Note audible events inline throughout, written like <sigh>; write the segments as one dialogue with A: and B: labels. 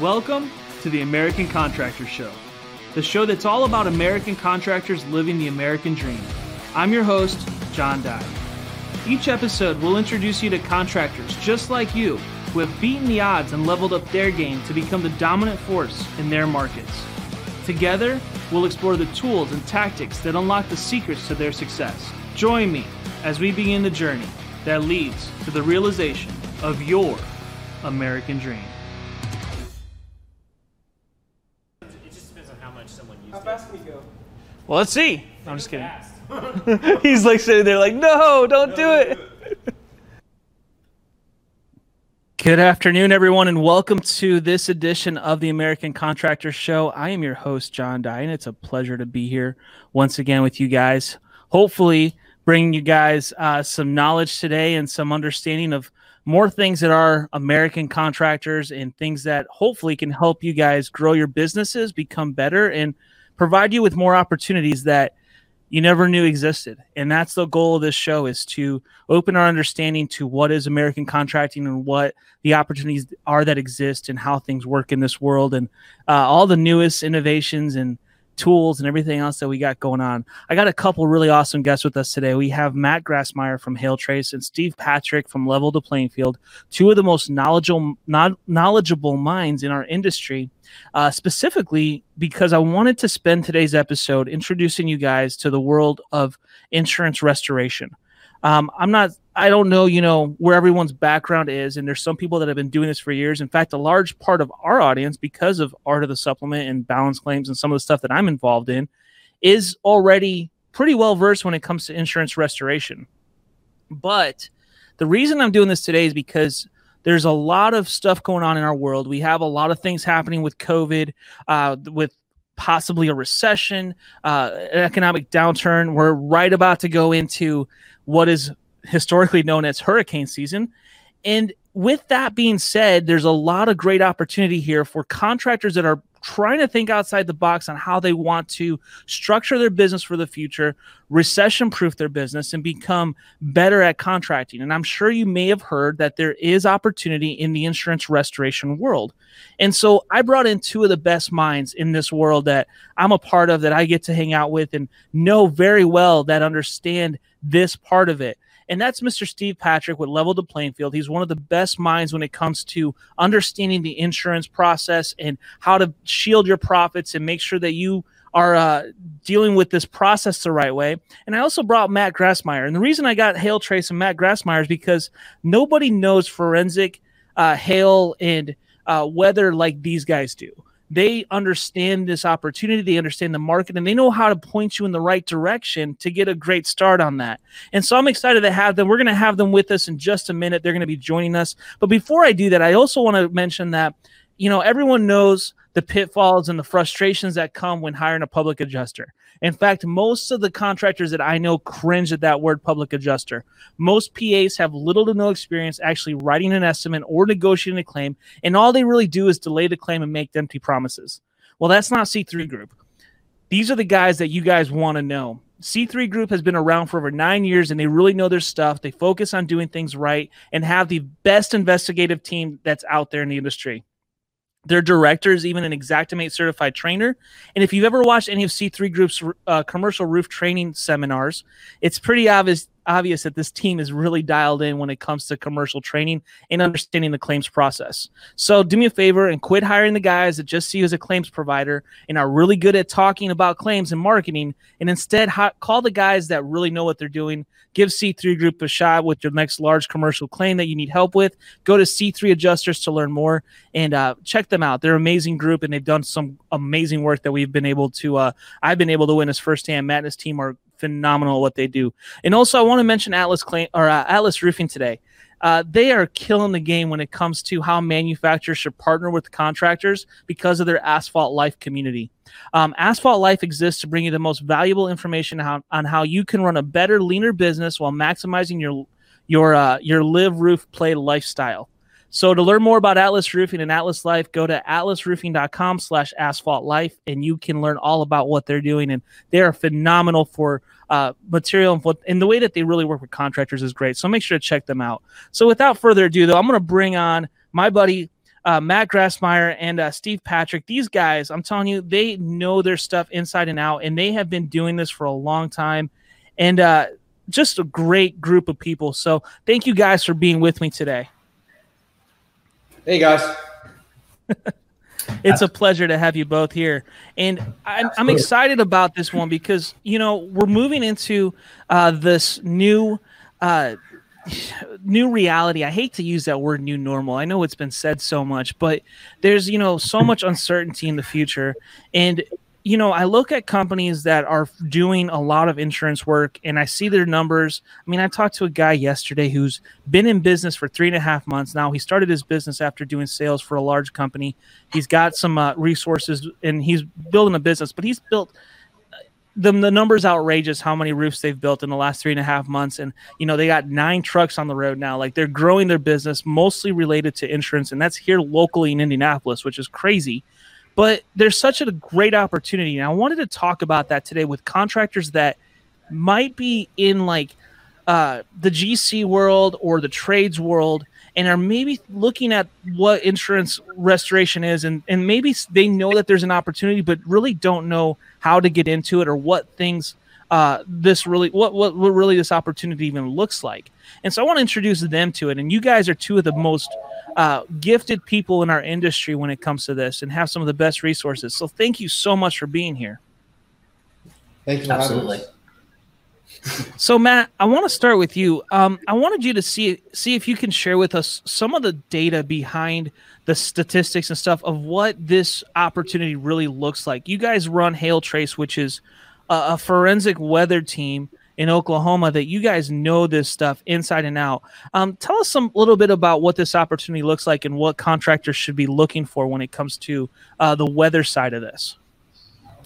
A: Welcome to the American Contractor Show, the show that's all about American contractors living the American dream. I'm your host, John Dye. Each episode will introduce you to contractors just like you who have beaten the odds and leveled up their game to become the dominant force in their markets. Together, we'll explore the tools and tactics that unlock the secrets to their success. Join me as we begin the journey that leads to the realization of your American dream. Well, let's see. I'm just kidding. <laughs> He's like sitting there, like, no, don't do it. Good afternoon, everyone, and welcome to this edition of the American Contractor Show. I am your host, John Dye, and it's a pleasure to be here once again with you guys. Hopefully, bringing you guys uh, some knowledge today and some understanding of more things that are American contractors and things that hopefully can help you guys grow your businesses, become better, and provide you with more opportunities that you never knew existed. And that's the goal of this show is to open our understanding to what is american contracting and what the opportunities are that exist and how things work in this world. And uh, all the newest innovations and tools and everything else that we got going on i got a couple really awesome guests with us today we have matt grassmyer from hail trace and steve patrick from level the playing field two of the most knowledgeable knowledgeable minds in our industry uh, specifically because I wanted to spend today's episode introducing you guys to the world of insurance restoration. Um, I'm not, I don't know, you know, where everyone's background is, and there's some people that have been doing this for years. In fact, a large part of our audience, because of Art of the Supplement and balance claims and some of the stuff that I'm involved in, is already pretty well versed when it comes to insurance restoration. But the reason I'm doing this today is because there's a lot of stuff going on in our world. We have a lot of things happening with COVID, uh, with possibly a recession, uh, an economic downturn. We're right about to go into what is historically known as hurricane season. And with that being said, there's a lot of great opportunity here for contractors that are trying to think outside the box on how they want to structure their business for the future, recession proof their business, and become better at contracting. And I'm sure you may have heard that there is opportunity in the insurance restoration world. And so I brought in two of the best minds in this world that I'm a part of, that I get to hang out with and know very well that understand this part of it. And that's Mr. Steve Patrick with Level the Playing Field. He's one of the best minds when it comes to understanding the insurance process and how to shield your profits and make sure that you are uh, dealing with this process the right way. And I also brought Matt Grassmyer. And the reason I got Hail Trace and Matt Grassmyer is because nobody knows forensic uh, hail and uh, weather like these guys do they understand this opportunity they understand the market and they know how to point you in the right direction to get a great start on that. And so i'm excited to have them. We're going to have them with us in just a minute. They're going to be joining us. But before i do that i also want to mention that you know everyone knows the pitfalls and the frustrations that come when hiring a public adjuster in fact, most of the contractors that I know cringe at that word public adjuster. Most PAs have little to no experience actually writing an estimate or negotiating a claim, and all they really do is delay the claim and make empty promises. Well, that's not C3 Group. These are the guys that you guys want to know. C3 Group has been around for over nine years and they really know their stuff. They focus on doing things right and have the best investigative team that's out there in the industry. Their director is even an Xactimate certified trainer. And if you've ever watched any of C3 Group's uh, commercial roof training seminars, it's pretty obvious obvious that this team is really dialed in when it comes to commercial training and understanding the claims process. So do me a favor and quit hiring the guys that just see you as a claims provider and are really good at talking about claims and marketing, and instead ha- call the guys that really know what they're doing. Give C3 Group a shot with your next large commercial claim that you need help with. Go to C3 Adjusters to learn more and uh, check them out. They're an amazing group and they've done some amazing work that we've been able to. Uh, I've been able to win witness firsthand. Matt and his team are phenomenal what they do. And also, I want to mention Atlas Claim or uh, Atlas Roofing today. Uh, they are killing the game when it comes to how manufacturers should partner with contractors because of their Asphalt Life community. Um, Asphalt Life exists to bring you the most valuable information how, on how you can run a better, leaner business while maximizing your your uh, your live, roof, play lifestyle. So to learn more about Atlas Roofing and Atlas Life, go to atlasroofing.com slash asphalt life and you can learn all about what they're doing. And they are phenomenal for uh, material and, what, and the way that they really work with contractors is great. So make sure to check them out. So without further ado, though, I'm going to bring on my buddy uh, Matt Grassmyer and uh, Steve Patrick. These guys, I'm telling you, they know their stuff inside and out, and they have been doing this for a long time. And uh, just a great group of people. So thank you guys for being with me today.
B: Hey guys. <laughs>
A: it's a pleasure to have you both here. And I'm, I'm excited about this one because, you know, we're moving into uh, this new. Uh, new reality. I hate to use that word new normal. I know it's been said so much, but there's, you know, so much uncertainty in the future. And you know, I look at companies that are doing a lot of insurance work and I see their numbers. I mean, I talked to a guy yesterday who's been in business for three and a half months now. He started his business after doing sales for a large company. He's got some uh, resources and he's building a business, but he's built uh, the, the numbers outrageous how many roofs they've built in the last three and a half months and you know they got nine trucks on the road now like they're growing their business mostly related to insurance and that's here locally in indianapolis which is crazy but there's such a great opportunity. And I wanted to talk about that today with contractors that might be in like uh, the GC world or the trades world and are maybe looking at what insurance restoration is and, and maybe they know that there's an opportunity but really don't know how to get into it or what things uh, this really what, what what really this opportunity even looks like and so i want to introduce them to it and you guys are two of the most uh, gifted people in our industry when it comes to this and have some of the best resources. So thank you so much for being here.
B: Thank you. Absolutely.
A: So Matt, I want to start with you. Um, I wanted you to see see if you can share with us some of the data behind the statistics and stuff of what this opportunity really looks like. You guys run Hail Trace, which is a, a forensic weather team in Oklahoma that you guys know this stuff inside and out. Um, tell us some little bit about what this opportunity looks like and what contractors should be looking for when it comes to uh, the weather side of this.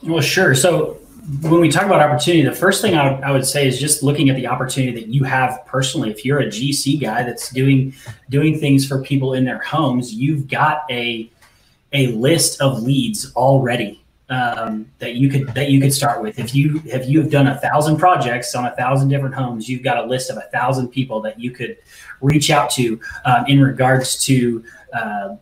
C: Well, sure. So when we talk about opportunity, the first thing I I would say is just looking at the opportunity that you have personally. If you're a GC guy that's doing doing things for people in their homes, you've got a a list of leads already um, that you could that you could start with. If you if you have done a thousand projects on a thousand different homes, you've got a list of a thousand people that you could reach out to um, in regards to uh,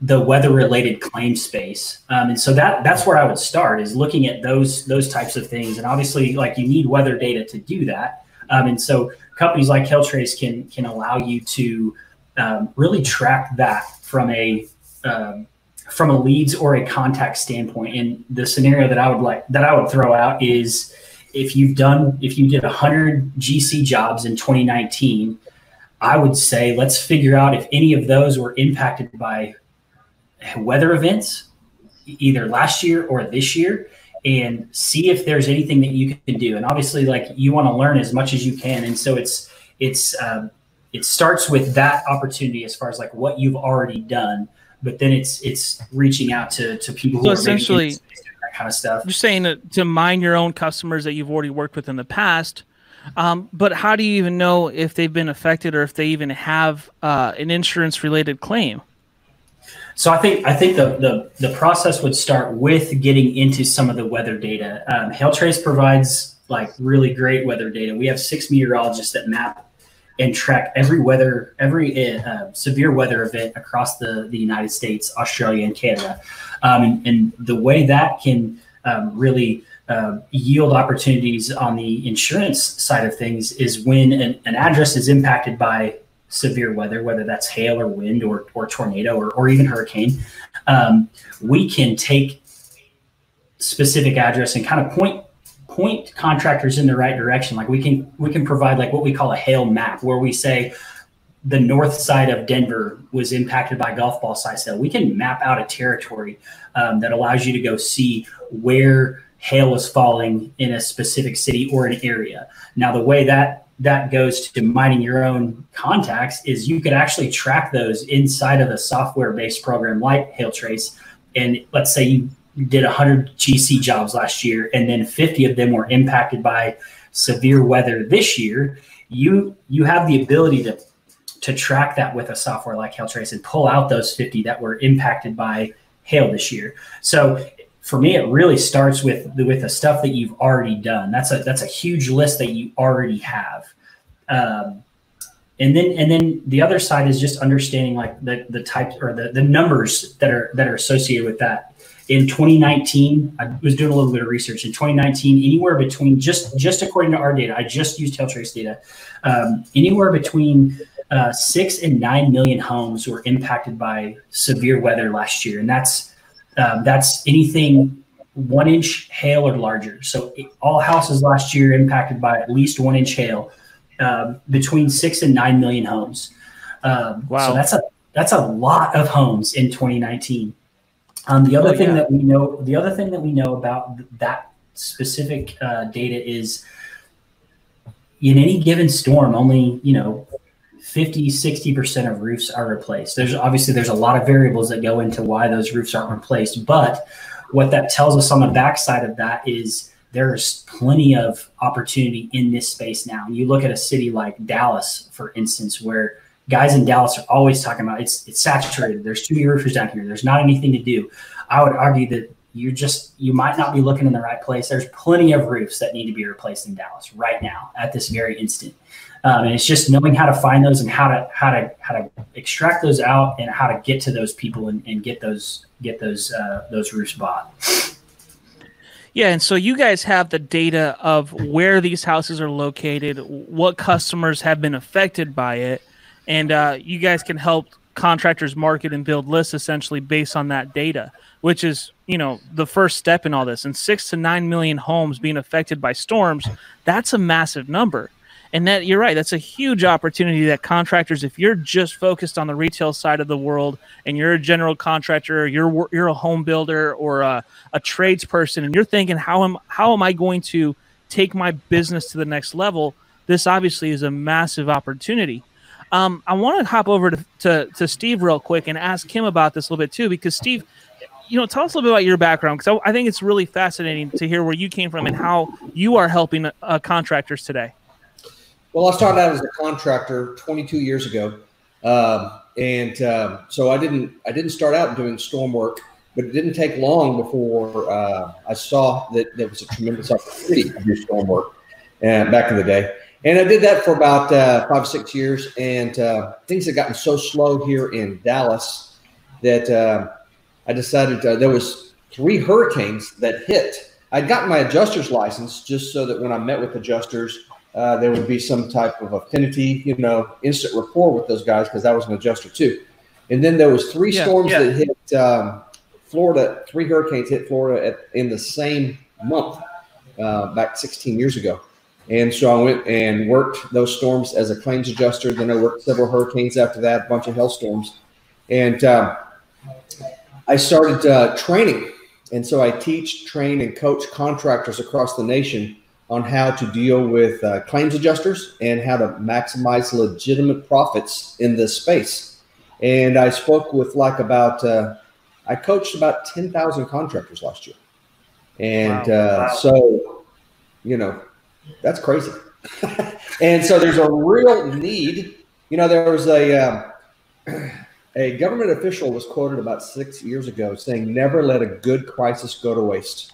C: the weather related claim space. Um, and so that that's where I would start is looking at those those types of things. And obviously, like you need weather data to do that. Um, and so companies like Hailtrace can can allow you to um, really track that from a um, from a leads or a contact standpoint. And the scenario that I would like that I would throw out is if you've done if you did 100 GC jobs in 2019, I would say let's figure out if any of those were impacted by weather events either last year or this year and see if there's anything that you can do. And obviously like you want to learn as much as you can. And so it's it's um, it starts with that opportunity as far as like what you've already done but then it's it's reaching out to to people so who essentially that kind of stuff.
A: You're saying to, to mine your own customers that you've already worked with in the past. Um, but how do you even know if they've been affected or if they even have uh, an insurance related claim?
C: So I think I think the, the the process would start with getting into some of the weather data. Um, Hailtrace provides like really great weather data. We have six meteorologists that map and track every weather, every uh, severe weather event across the, the United States, Australia, and Canada. Um, and, and, the way that can um, really uh, yield opportunities on the insurance side of things is when an, an, address is impacted by severe weather, whether that's hail or wind or, or tornado or, or even hurricane, um, we can take specific address and kind of point point contractors in the right direction. Like we can we can provide like what we call a hail map, where we say the north side of Denver was impacted by golf ball size hail. We can map out a territory um, that allows you to go see where hail is falling in a specific city or an area. Now, the way that that goes to mining your own contacts is you could actually track those inside of a software based program like Hail Trace. And let's say you did 100 GC jobs last year, and then 50 of them were impacted by severe weather this year, you you have the ability to to track that with a software like Hailtrace and pull out those 50 that were impacted by hail this year. So for me, it really starts with the, with the stuff that you've already done. That's a that's a huge list that you already have. Um, and then and then the other side is just understanding like the the types or the, the numbers that are that are associated with that in 2019 i was doing a little bit of research in 2019 anywhere between just just according to our data i just used hailtrace data um, anywhere between uh, six and nine million homes were impacted by severe weather last year and that's um, that's anything one inch hail or larger so all houses last year impacted by at least one inch hail um, between six and nine million homes. Um, wow. So that's a that's a lot of homes in 2019. Um, the other oh, thing yeah. that we know, the other thing that we know about that specific uh, data is in any given storm, only you know 50 60% of roofs are replaced there's obviously there's a lot of variables that go into why those roofs aren't replaced but what that tells us on the backside of that is there's plenty of opportunity in this space now. You look at a city like Dallas, for instance, where guys in Dallas are always talking about it's it's saturated. There's too many roofers down here. There's not anything to do. I would argue that you just you might not be looking in the right place. There's plenty of roofs that need to be replaced in Dallas right now at this very instant. Um, and it's just knowing how to find those and how to how to how to extract those out and how to get to those people and, and get those get those uh, those roofs bought.
A: Yeah, and so you guys have the data of where these houses are located, what customers have been affected by it, and uh, you guys can help contractors market and build lists essentially based on that data, which is you know the first step in all this. And six to nine million homes being affected by storms, that's a massive number. And that you're right, that's a huge opportunity that contractors, if you're just focused on the retail side of the world and you're a general contractor, you're you're a home builder or a, a tradesperson, and you're thinking, how am how am I going to take my business to the next level? This obviously is a massive opportunity. Um, I want to hop over to, to, to Steve real quick and ask him about this a little bit too, because Steve, you know, tell us a little bit about your background because I, I, think it's really fascinating to hear where you came from and how you are helping uh, contractors today.
B: Well, I started out as a contractor 22 years ago, um, and um, so I didn't I didn't start out doing storm work, but it didn't take long before uh, I saw that there was a tremendous opportunity to do storm work, and uh, back in the day. And I did that for about uh, five six years, and uh, things had gotten so slow here in Dallas that uh, I decided uh, there was three hurricanes that hit. I'd gotten my adjuster's license just so that when I met with adjusters uh, there would be some type of affinity, you know, instant rapport with those guys because I was an adjuster too. And then there was three yeah, storms yeah. that hit um, Florida. Three hurricanes hit Florida at, in the same month uh, back 16 years ago. And so I went and worked those storms as a claims adjuster. Then I worked several hurricanes after that, a bunch of hailstorms. And uh, I started uh, training. And so I teach, train, and coach contractors across the nation on how to deal with uh, claims adjusters and how to maximize legitimate profits in this space. And I spoke with like about, uh, I coached about 10,000 contractors last year. And wow. Uh, wow. so, you know, that's crazy. <laughs> and so there's a real need. You know, there was a, um, a government official was quoted about six years ago saying, never let a good crisis go to waste.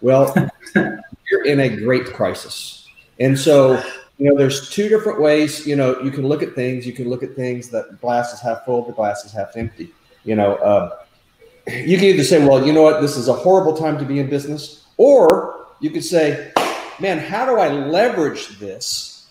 B: Well, <laughs> you're in a great crisis. And so, you know, there's two different ways, you know, you can look at things. You can look at things that glass is half full, the glass is half empty. You know, uh, you can either say, well, you know what, this is a horrible time to be in business, or you could say, man, how do I leverage this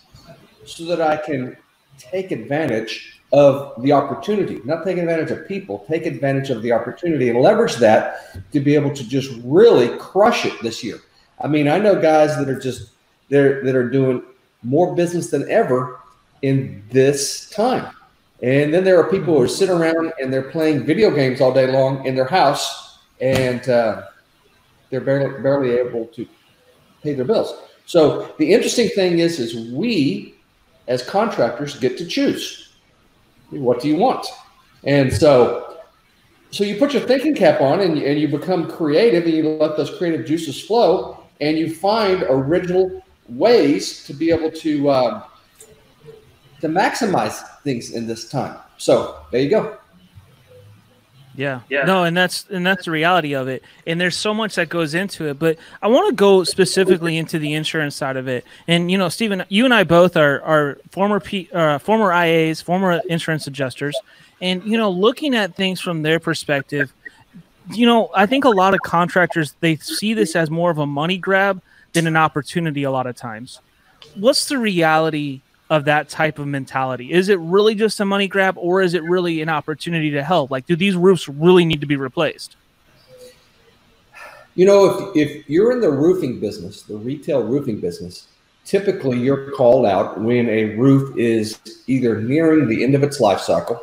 B: so that I can take advantage of the opportunity, not take advantage of people, take advantage of the opportunity and leverage that to be able to just really crush it this year. I mean, I know guys that are just they're that are doing more business than ever in this time. And then there are people who are sitting around and they're playing video games all day long in their house, and uh, they're barely barely able to pay their bills. So the interesting thing is, is we as contractors get to choose. What do you want? And so, so you put your thinking cap on and, and you become creative and you let those creative juices flow and you find original ways to be able to uh, to maximize things in this time. So there you go.
A: Yeah. yeah. No, and that's and that's the reality of it. And there's so much that goes into it. But I want to go specifically into the insurance side of it. And you know, Stephen, you and I both are are former P, uh, former IAs, former insurance adjusters, and you know, looking at things from their perspective, you know, I think a lot of contractors they see this as more of a money grab than an opportunity. A lot of times, what's the reality of that type of mentality? Is it really just a money grab or is it really an opportunity to help? Like, do these roofs really need to be replaced?
B: You know, if, if you're in the roofing business, the retail roofing business, typically you're called out when a roof is either nearing the end of its life cycle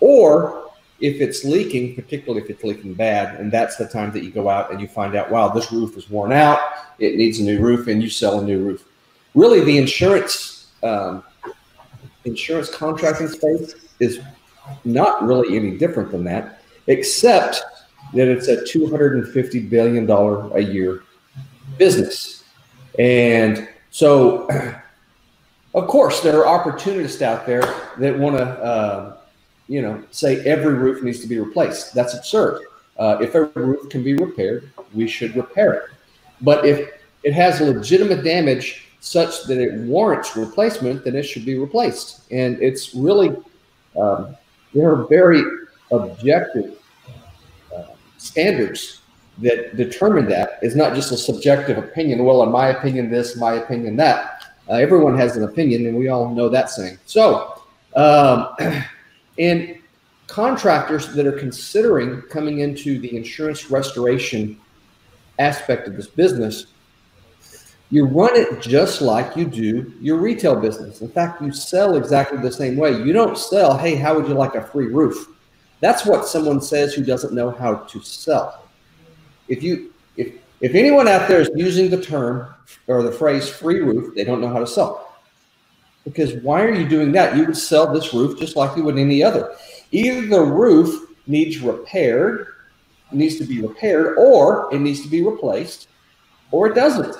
B: or if it's leaking, particularly if it's leaking bad, and that's the time that you go out and you find out, wow, this roof is worn out, it needs a new roof, and you sell a new roof. Really, the insurance um, insurance contracting space is not really any different than that, except that it's a $250 billion a year business. And so, <clears throat> of course, there are opportunists out there that want to, uh, you know, say every roof needs to be replaced. That's absurd. Uh, if a roof can be repaired, we should repair it. But if it has legitimate damage such that it warrants replacement, then it should be replaced. And it's really, um, there are very objective uh, standards that determine that. It's not just a subjective opinion. Well, in my opinion, this, my opinion, that. Uh, everyone has an opinion, and we all know that saying. So, um, <clears throat> and contractors that are considering coming into the insurance restoration aspect of this business you run it just like you do your retail business. In fact, you sell exactly the same way. You don't sell, hey, how would you like a free roof? That's what someone says who doesn't know how to sell. If you if if anyone out there is using the term or the phrase free roof, they don't know how to sell. Because why are you doing that? You would sell this roof just like you would any other. Either the roof needs repaired, needs to be repaired, or it needs to be replaced, or it doesn't.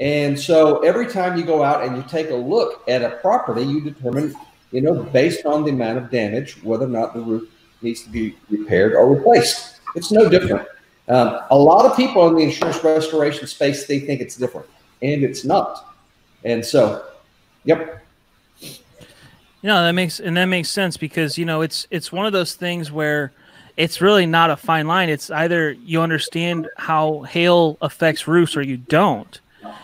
B: And so every time you go out and you take a look at a property, you determine, you know, based on the amount of damage, whether or not the roof needs to be repaired or replaced. It's no different. Um, a lot of people in the insurance restoration space, they think it's different, and it's not. And so, yep.
A: You know, that makes and that makes sense because you know it's it's one of those things where it's really not a fine line. It's either you understand how hail affects roofs or you don't.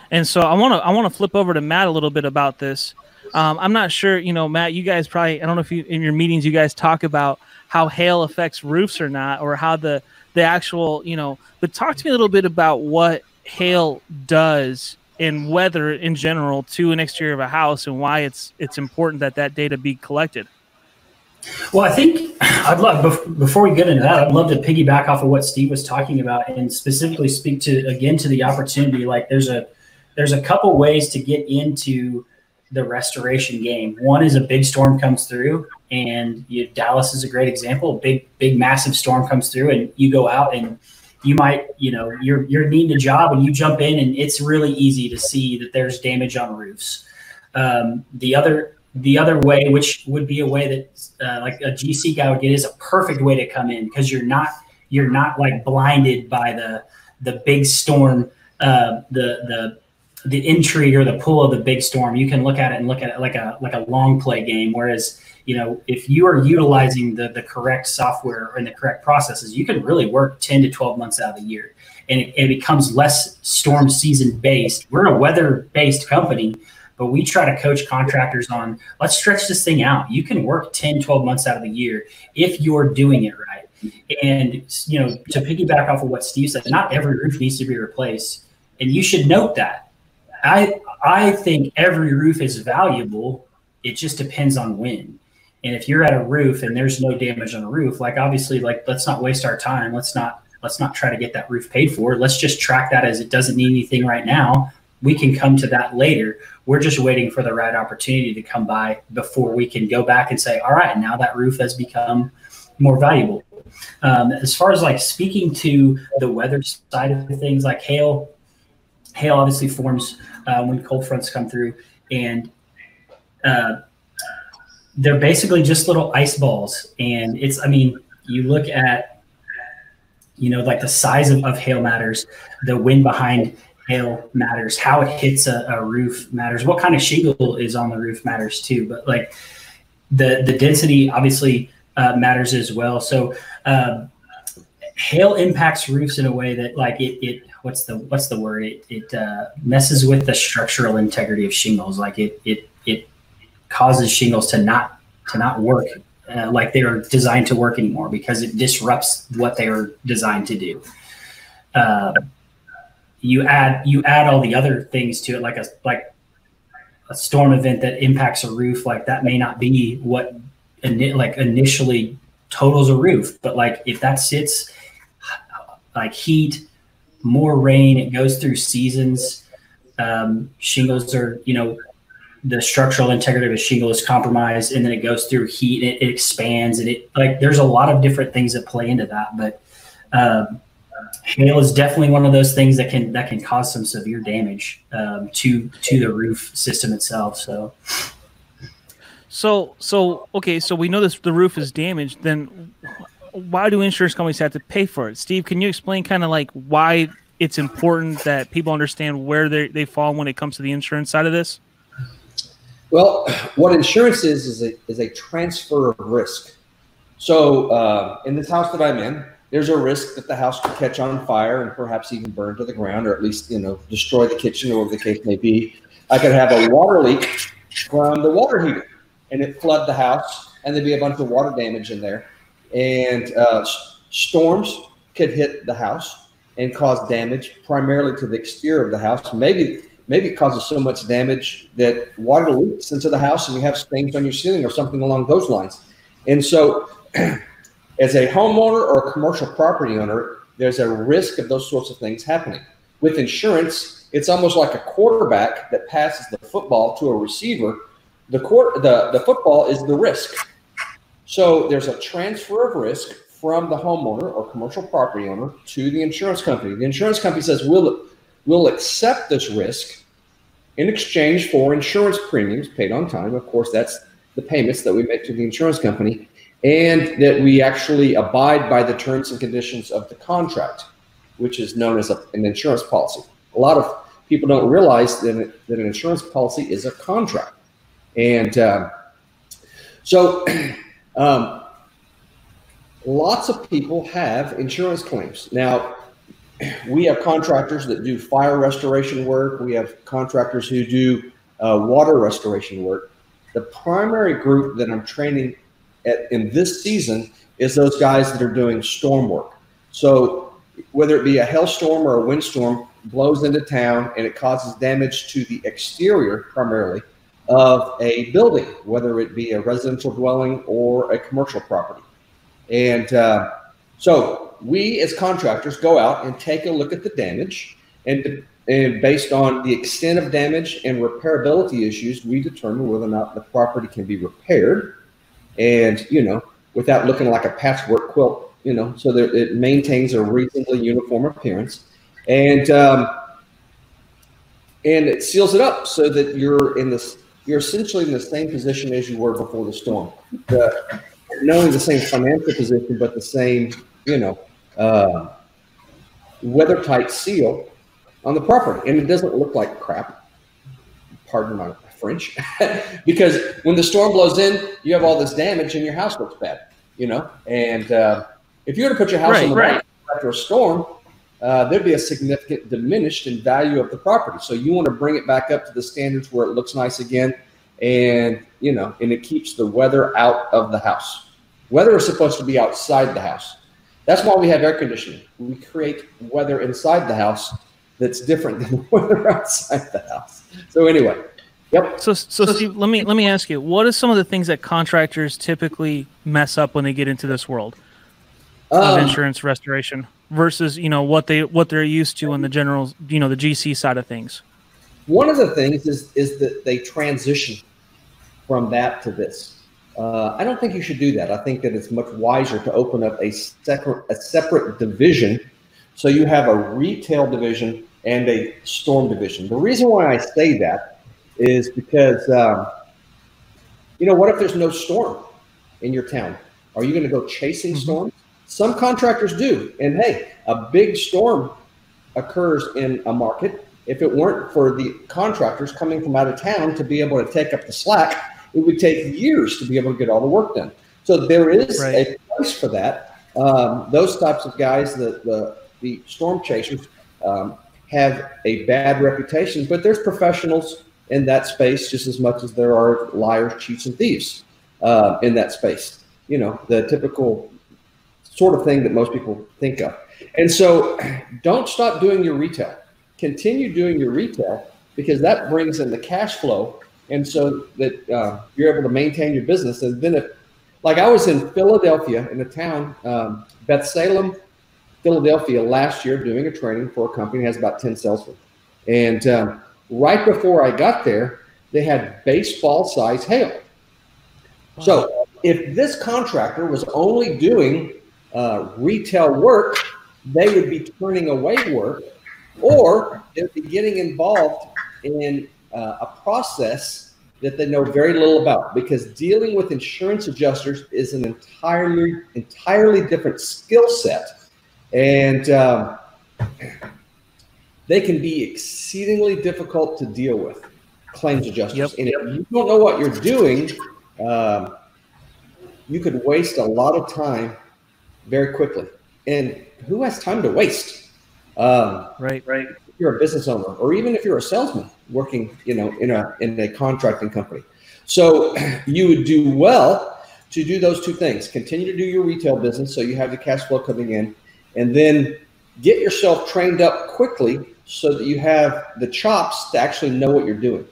A: And so I want to I want to flip over to Matt a little bit about this. Um, I'm not sure, you know, Matt. You guys probably I don't know if you in your meetings you guys talk about how hail affects roofs or not, or how the the actual you know. But talk to me a little bit about what hail does in weather in general to an exterior of a house and why it's it's important that that data be collected.
C: Well, I think I'd love before we get into that, I'd love to piggyback off of what Steve was talking about and specifically speak to again to the opportunity. Like there's a there's a couple ways to get into the restoration game. One is a big storm comes through, and you, Dallas is a great example. Big, big, massive storm comes through, and you go out and you might, you know, you're you're needing a job, and you jump in, and it's really easy to see that there's damage on roofs. Um, the other the other way, which would be a way that uh, like a GC guy would get, is a perfect way to come in because you're not you're not like blinded by the the big storm, uh, the the the intrigue or the pull of the big storm, you can look at it and look at it like a like a long play game. Whereas, you know, if you are utilizing the the correct software and the correct processes, you can really work 10 to 12 months out of the year. And it becomes less storm season based. We're a weather based company, but we try to coach contractors on let's stretch this thing out. You can work 10, 12 months out of the year if you're doing it right. And you know, to piggyback off of what Steve said, not every roof needs to be replaced. And you should note that I I think every roof is valuable. It just depends on when. And if you're at a roof and there's no damage on the roof, like obviously, like let's not waste our time. Let's not let's not try to get that roof paid for. Let's just track that as it doesn't need anything right now. We can come to that later. We're just waiting for the right opportunity to come by before we can go back and say, all right, now that roof has become more valuable. Um, as far as like speaking to the weather side of things, like hail, hail obviously forms uh, when cold fronts come through, and uh, they're basically just little ice balls. And it's, I mean, you look at you know, like the size of, of hail matters, the wind behind hail matters, how it hits a, a roof matters, what kind of shingle is on the roof matters too. But like the the density obviously uh, matters as well. So uh, hail impacts roofs in a way that like it, it what's the what's the word it, it uh, messes with the structural integrity of shingles like it it it causes shingles to not to not work uh, like they are designed to work anymore because it disrupts what they are designed to do uh, you add you add all the other things to it like a like a storm event that impacts a roof like that may not be what like initially totals a roof but like if that sits like heat more rain. It goes through seasons. Um, shingles are, you know, the structural integrity of a shingle is compromised, and then it goes through heat. And it, it expands, and it like there's a lot of different things that play into that. But um, hail is definitely one of those things that can that can cause some severe damage um, to to the roof system itself. So.
A: So so okay, so we know this the roof is damaged. Then why do insurance companies have to pay for it? Steve, can you explain kind of like why it's important that people understand where they, they fall when it comes to the insurance side of this?
B: Well, what insurance is is a, is a transfer of risk. So uh, in this house that I'm in, there's a risk that the house could catch on fire and perhaps even burn to the ground, or at least you know destroy the kitchen, or whatever the case may be. I could have a water leak from the water heater, and it flood the house, and there'd be a bunch of water damage in there and uh, storms could hit the house and cause damage primarily to the exterior of the house. Maybe maybe it causes so much damage that water leaks into the house and you have stains on your ceiling or something along those lines. And so, <clears throat> as a homeowner or a commercial property owner, there's a risk of those sorts of things happening. With insurance, it's almost like a quarterback that passes the football to a receiver. The court, the, the football is the risk so there's a transfer of risk from the homeowner or commercial property owner to the insurance company. The insurance company says we'll we'll accept this risk in exchange for insurance premiums paid on time. Of course, that's the payments that we make to the insurance company, and that we actually abide by the terms and conditions of the contract, which is known as a, an insurance policy. A lot of people don't realize that, that an insurance policy is a contract, and uh, so. <clears throat> Um, lots of people have insurance claims. Now, we have contractors that do fire restoration work. We have contractors who do uh, water restoration work. The primary group that I'm training at, in this season is those guys that are doing storm work. So whether it be a hailstorm or a windstorm blows into town and it causes damage to the exterior primarily, of a building, whether it be a residential dwelling or a commercial property. And uh, so we as contractors go out and take a look at the damage and, and based on the extent of damage and repairability issues, we determine whether or not the property can be repaired and, you know, without looking like a patchwork quilt, you know, so that it maintains a reasonably uniform appearance. And, um, and it seals it up so that you're in this you're essentially in the same position as you were before the storm. The, not only the same financial position, but the same, you know, uh, weather tight seal on the property. And it doesn't look like crap. Pardon my French. <laughs> because when the storm blows in, you have all this damage and your house looks bad, you know? And uh, if you were to put your house right, on the right. market after a storm, uh, there'd be a significant diminished in value of the property. So you want to bring it back up to the standards where it looks nice again, and you know, and it keeps the weather out of the house. Weather is supposed to be outside the house. That's why we have air conditioning. We create weather inside the house that's different than <laughs> weather outside the house. So anyway, yep.
A: So, so Steve, let me let me ask you, what are some of the things that contractors typically mess up when they get into this world of um, insurance restoration? versus you know what they what they're used to in the general you know the GC side of things.
B: One of the things is is that they transition from that to this. Uh, I don't think you should do that. I think that it's much wiser to open up a separate a separate division, so you have a retail division and a storm division. The reason why I say that is because um, you know what if there's no storm in your town? Are you going to go chasing mm-hmm. storms? Some contractors do. And hey, a big storm occurs in a market. If it weren't for the contractors coming from out of town to be able to take up the slack, it would take years to be able to get all the work done. So there is
A: Right.
B: a place for that. Um, those types of guys, the the, the storm chasers, um, have a bad reputation, but there's professionals in that space just as much as there are liars, cheats, and thieves uh, in that space. You know, the typical sort of thing that most people think of. And so don't stop doing your retail. Continue doing your retail because that brings in the cash flow. And so that uh, you're able to maintain your business. And then if, like I was in Philadelphia in a town, um, Beth Salem, Philadelphia last year doing a training for a company that has about 10 salesmen. And um, right before I got there, they had baseball size hail. So if this contractor was only doing uh, retail work, they would be turning away work, or they would be getting involved in uh, a process that they know very little about. Because dealing with insurance adjusters is an entirely entirely different skill set, and um, they can be exceedingly difficult to deal with. Claims adjusters,
A: Yep.
B: and if you don't know what you're doing. Um, you could waste a lot of time very quickly. And who has time to waste? Um,
A: Right. Right.
B: if you're a business owner, or even if you're a salesman working, you know, in a in a contracting company. So <clears throat> you would do well to do those two things: continue to do your retail business, so you have the cash flow coming in, and then get yourself trained up quickly so that you have the chops to actually know what you're doing.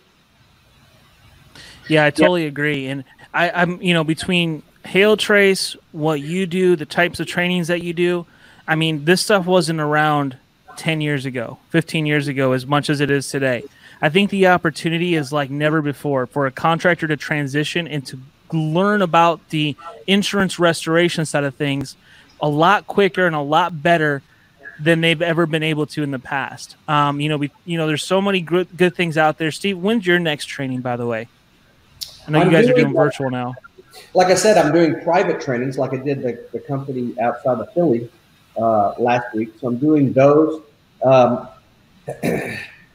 A: Yeah, I totally agree. And I, I'm, you know, between Hail Trace, what you do, the types of trainings that you do, I mean, this stuff wasn't around 10 years ago, 15 years ago, as much as it is today. I think the opportunity is like never before for a contractor to transition and to learn about the insurance restoration side of things a lot quicker and a lot better than they've ever been able to in the past. Um, you know, we, you know, there's so many good, good things out there. Steve, when's your next training, by the way? I know
B: I'm
A: you guys are
B: doing
A: doing
B: that.
A: virtual now.
B: like I said, I'm doing private trainings like I did the, the company outside of Philly uh, last week. So I'm doing those. Um, <clears throat>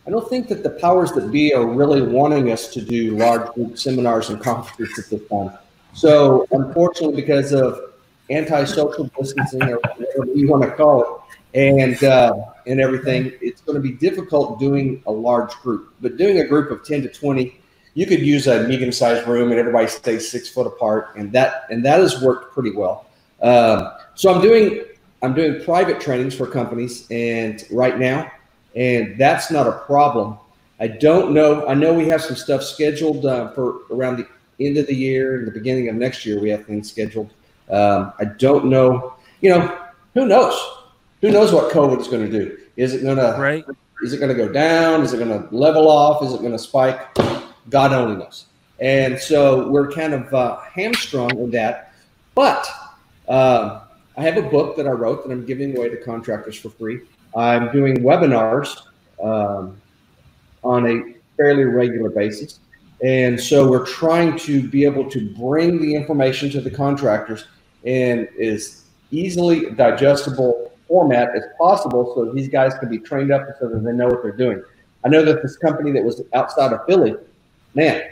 B: I don't think that the powers that be are really wanting us to do large group seminars and <laughs> conferences at this time. So unfortunately, because of anti-social distancing or whatever you want to call it, and uh, and everything, it's going to be difficult doing a large group. But doing a group of ten to twenty you could use a medium-sized room and everybody stays six foot apart, and that and that has worked pretty well. Um, so I'm doing I'm doing private trainings for companies, and right now, and that's not a problem. I don't know. I know we have some stuff scheduled uh, for around the end of the year and the beginning of next year. We have things scheduled. Um, I don't know. You know, who knows? Who knows what COVID is going to do? Is it going to
A: Right.
B: is it going to go down? Is it going to level off? Is it going to spike? God only knows. And so we're kind of uh, hamstrung in that. But um, I have a book that I wrote that I'm giving away to contractors for free. I'm doing webinars um, on a fairly regular basis. And so we're trying to be able to bring the information to the contractors and as easily digestible format as possible so these guys can be trained up so that they know what they're doing. I know that this company that was outside of Philly, man,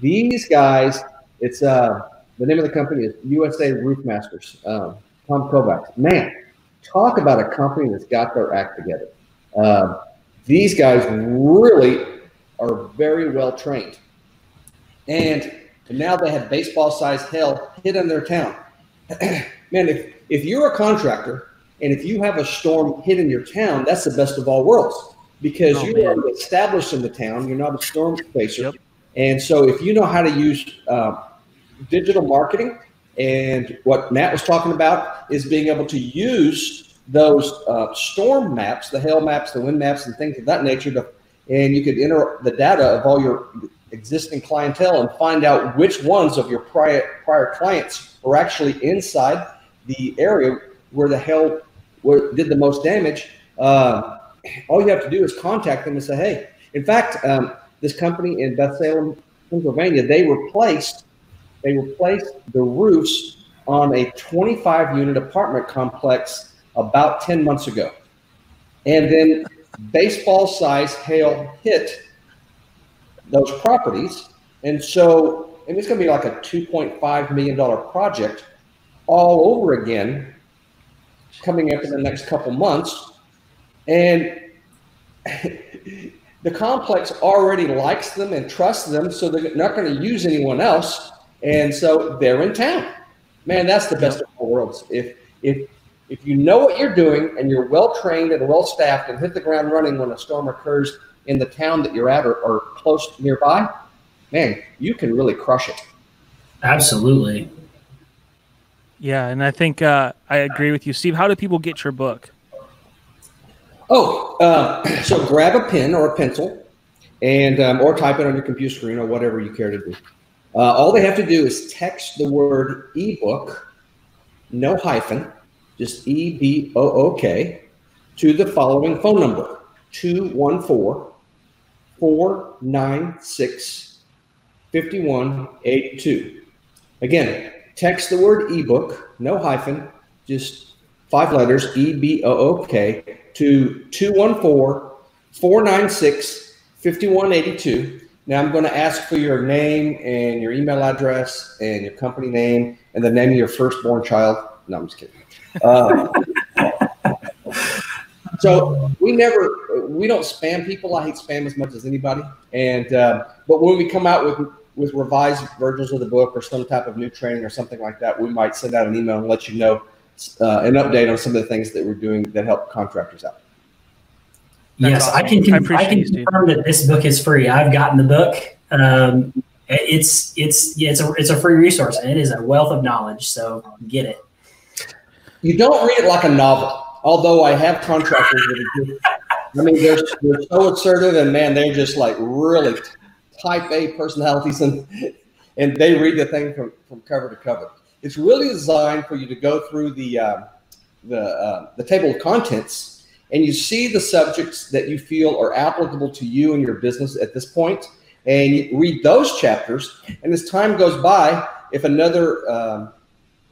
B: these guys, it's uh, the name of the company is USA Roof Masters, um, Tom Kovacs. Man, talk about a company that's got their act together. Um, these guys really are very well trained. And now they have baseball sized hell hit in their town. <clears throat> Man, if, if you're a contractor and if you have a storm hit in your town, that's the best of all worlds because
A: Oh,
B: you're
A: man.
B: already established in the town. You're not a storm chaser.
A: Yep.
B: And so if you know how to use uh, digital marketing and what Matt was talking about is being able to use those uh, storm maps, the hail maps, the wind maps, and things of that nature to, and you could enter the data of all your existing clientele and find out which ones of your prior prior clients are actually inside the area where the hail where did the most damage. Uh, all you have to do is contact them and say, "Hey." In fact, um, this company in Beth Salem, Pennsylvania, they replaced they replaced the roofs on a 25 unit apartment complex about 10 months ago. And then baseball size hail hit those properties. And so, and it's going to be like a $2.5 million project all over again coming up in the next couple months. And <laughs> the complex already likes them and trusts them, so they're not going to use anyone else. And so they're in town. Man, that's the best of all worlds. If if if you know what you're doing and you're well trained and well staffed and hit the ground running when a storm occurs in the town that you're at or, or close nearby, man, you can really crush it.
C: Absolutely.
A: Yeah, and I think uh, I agree with you, Steve. How do people get your book?
B: Oh, uh, <clears throat> so grab a pen or a pencil, and um, or type it on your computer screen or whatever you care to do. Uh, all they have to do is text the word ebook, no hyphen, just E B O O K, to the following phone number 214 496 5182. Again, text the word ebook, no hyphen, just five letters, E B O O K, to 214 496 5182. Now I'm going to ask for your name and your email address and your company name and the name of your firstborn child. No, I'm just kidding. Uh, <laughs> so we never, we don't spam people. I hate spam as much as anybody. And uh, but when we come out with with revised versions of the book or some type of new training or something like that, we might send out an email and let you know uh, an update on some of the things that we're doing that help contractors out.
C: That's yes, awesome. I can. I, I can confirm that this book is free. I've gotten the book. Um, it's it's yeah, it's a it's a free resource and it is a wealth of knowledge. So get it.
B: You don't read it like a novel. Although I have contractors that are I mean, they're, they're so assertive and man, they're just like really type A personalities and and they read the thing from, from cover to cover. It's really designed for you to go through the uh, the uh, the table of contents and you see the subjects that you feel are applicable to you and your business at this point, and you read those chapters. And as time goes by, if another um,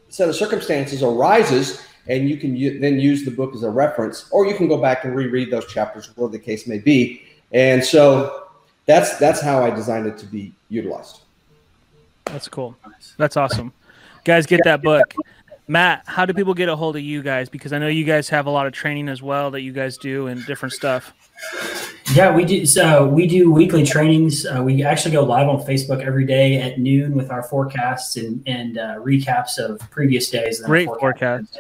B: set of circumstances arises, and you can u- then use the book as a reference, or you can go back and reread those chapters, whatever the case may be. And so that's that's how I designed it to be utilized.
A: That's cool. That's awesome. Guys, get that book. Matt, how do people get a hold of you guys? Because I know you guys have a lot of training as well that you guys do and different stuff.
C: Yeah, we do. So we do weekly trainings. Uh, we actually go live on Facebook every day at noon with our forecasts and and uh, recaps of previous days.
A: Great forecast.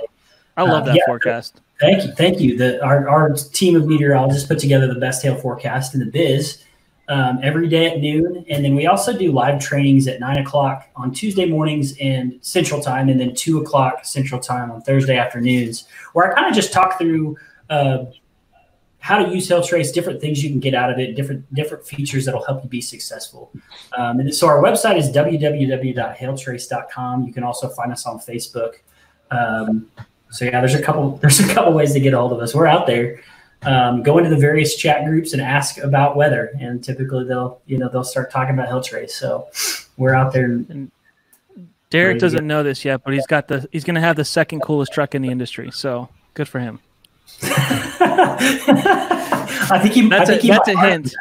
A: I love uh, that yeah, forecast.
C: Thank you, thank you. The, our our team of meteorologists put together the best hail forecast in the biz um, every day at noon. And then we also do live trainings at nine o'clock on Tuesday mornings and Central Time, and then two o'clock Central Time on Thursday afternoons, where I kind of just talk through uh, how to use Hailtrace, different things you can get out of it, different different features that'll help you be successful. Um, and so our website is www.hailtrace.com. You can also find us on Facebook. Um, so yeah, there's a couple <laughs> there's a couple ways to get a hold of us. We're out there um, go into the various chat groups and ask about weather. And typically they'll, you know, they'll start talking about Hailtrace. So we're out there. And
A: Derek doesn't know this yet, but he's got the, he's going to have the second coolest truck in the industry. So good for him. <laughs>
C: I think he,
A: that's,
C: think
A: a, that's a hint.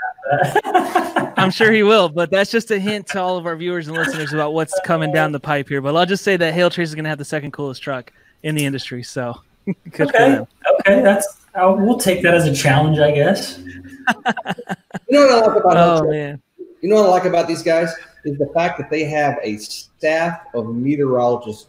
A: I'm sure he <laughs> will, but that's just a hint to all of our viewers and listeners about what's coming down the pipe here. But I'll just say that Hailtrace is going to have the second coolest truck in the industry. So <laughs> good for him
C: okay, okay, that's uh, we'll take that as a challenge, I guess. you
B: know what I like about oh, man. You know what I like about these guys is the fact that they have a staff of meteorologists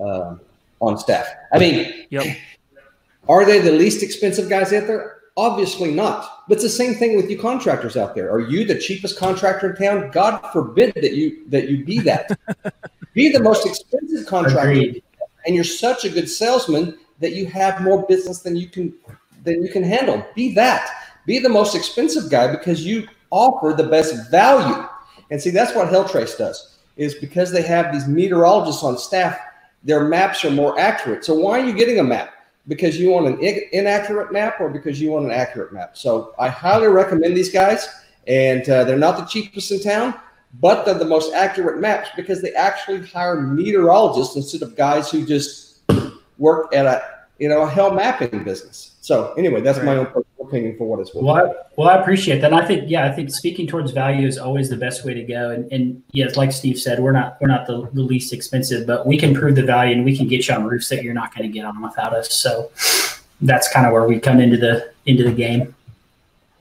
B: uh, on staff. I mean, yep. <clears throat> are they the least expensive guys out there? Obviously not. But it's the same thing with you contractors out there. Are you the cheapest contractor in town? God forbid that you that you be that. <laughs> be the most expensive contractor, Agreed. and you're such a good salesman that you have more business than you can than you can handle. Be that. Be the most expensive guy because you offer the best value. And see, that's what Hailtrace does. Is because they have these meteorologists on staff, their maps are more accurate. So why are you getting a map? Because you want an inaccurate map or because you want an accurate map? So I highly recommend these guys, and uh, they're not the cheapest in town, but they're the most accurate maps because they actually hire meteorologists instead of guys who just work at a you know a hail mapping business. So anyway, that's my own personal opinion for what it's worth.
C: Well, I, well, I appreciate that. And I think, yeah, I think speaking towards value is always the best way to go. And, and yes, like Steve said, we're not we're not the, the least expensive, but we can prove the value and we can get you on roofs that you're not going to get on without us. So that's kind of where we come into the into the game.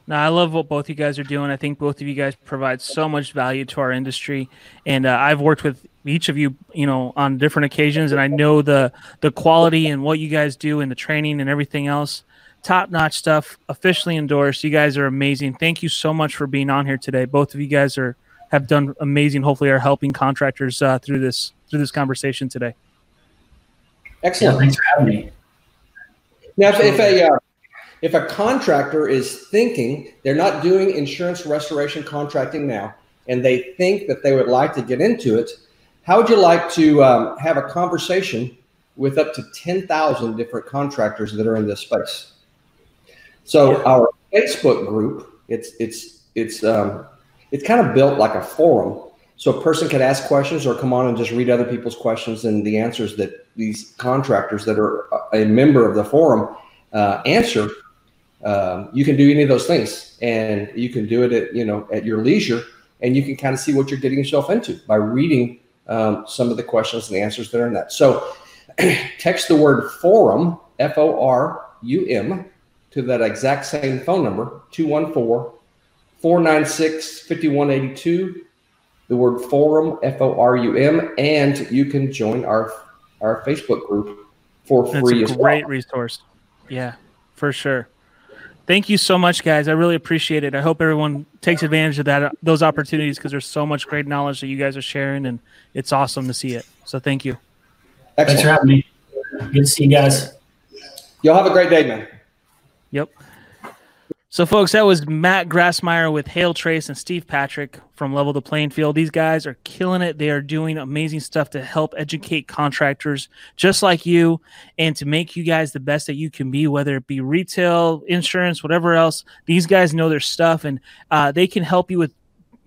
A: Now, I love what both you guys are doing. I think both of you guys provide so much value to our industry, and uh, I've worked with each of you, you know, on different occasions, and I know the the quality and what you guys do and the training and everything else. Top notch stuff, officially endorsed. You guys are amazing. Thank you so much for being on here today. Both of you guys are have done amazing. Hopefully, are helping contractors uh, through this through this conversation today.
B: Excellent.
C: Yeah, thanks for having me.
B: Now, if, if a uh, if a contractor is thinking they're not doing insurance restoration contracting now, and they think that they would like to get into it, how would you like to um, have a conversation with up to 10,000 different contractors that are in this space? So our Facebook group, it's it's it's um, it's kind of built like a forum, so a person can ask questions or come on and just read other people's questions and the answers that these contractors that are a member of the forum uh, answer. Um, you can do any of those things and you can do it at you know at your leisure and you can kind of see what you're getting yourself into by reading um, some of the questions and the answers that are in that. So <clears throat> text the word forum f-o-r-u-m to that exact same phone number 214-496-5182 the word forum f-o-r-u-m and you can join our our facebook group for free
A: That's a great well. resource. Yeah for sure Thank you so much, guys. I really appreciate it. I hope everyone takes advantage of that uh, those opportunities because there's so much great knowledge that you guys are sharing, and it's awesome to see it. So thank you.
C: Excellent. Thanks for having me. Good to see you guys.
B: Y'all have a great day, man.
A: So, folks, that was Matt Grassmyer with Hail Trace and Steve Patrick from Level the Playing Field. These guys are killing it. They are doing amazing stuff to help educate contractors just like you and to make you guys the best that you can be, whether it be retail, insurance, whatever else. These guys know their stuff and uh, they can help you with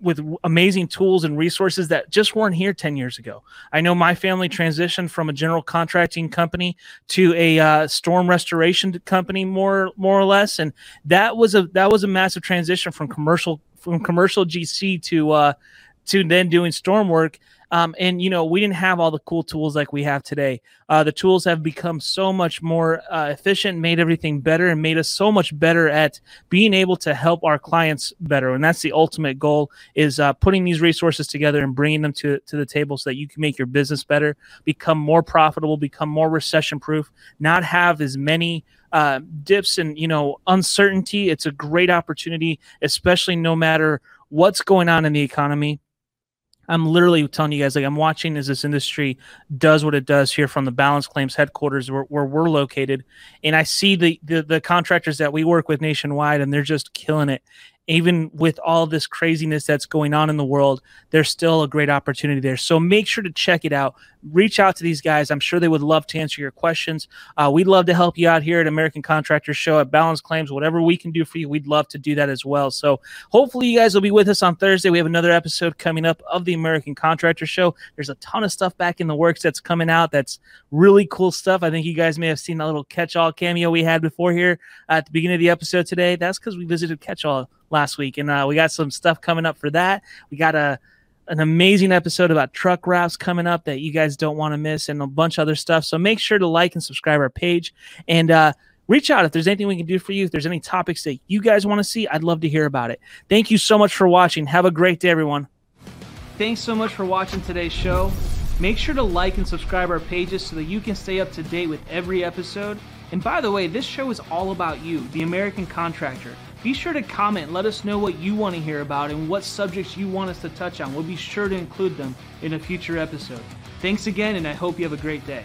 A: with amazing tools and resources that just weren't here 10 years ago. I know my family transitioned from a general contracting company to a uh, storm restoration company more more or less and that was a that was a massive transition from commercial from commercial GC to uh to then doing storm work um, and you know, we didn't have all the cool tools like we have today. Uh, the tools have become so much more uh, efficient, made everything better, and made us so much better at being able to help our clients better. And that's the ultimate goal: is uh, putting these resources together and bringing them to to the table so that you can make your business better, become more profitable, become more recession proof, not have as many uh, dips and you know uncertainty. It's a great opportunity, especially no matter what's going on in the economy I'm literally telling you guys, like, I'm watching as this industry does what it does here from the balance claims headquarters where, where we're located. And I see the, the, the contractors that we work with nationwide, and they're just killing it even with all this craziness that's going on in the world, there's still a great opportunity there. So make sure to check it out. Reach out to these guys. I'm sure they would love to answer your questions. Uh, we'd love to help you out here at American Contractor Show at Balance Claims. Whatever we can do for you, we'd love to do that as well. So hopefully you guys will be with us on Thursday. We have another episode coming up of the American Contractor Show. There's a ton of stuff back in the works that's coming out. That's really cool stuff. I think you guys may have seen that little catch-all cameo we had before here at the beginning of the episode today. That's because we visited catch-all last week, and uh, we got some stuff coming up for that. We got a an amazing episode about truck wraps coming up that you guys don't want to miss, and a bunch of other stuff. So make sure to like and subscribe our page, and uh, reach out if there's anything we can do for you. If there's any topics that you guys want to see, I'd love to hear about it. Thank you so much for watching. Have a great day, everyone. Thanks so much for watching today's show. Make sure to like and subscribe our pages so that you can stay up to date with every episode. And by the way, this show is all about you, the American contractor. Be sure to comment, let us know what you want to hear about and what subjects you want us to touch on. We'll be sure to include them in a future episode. Thanks again, and I hope you have a great day.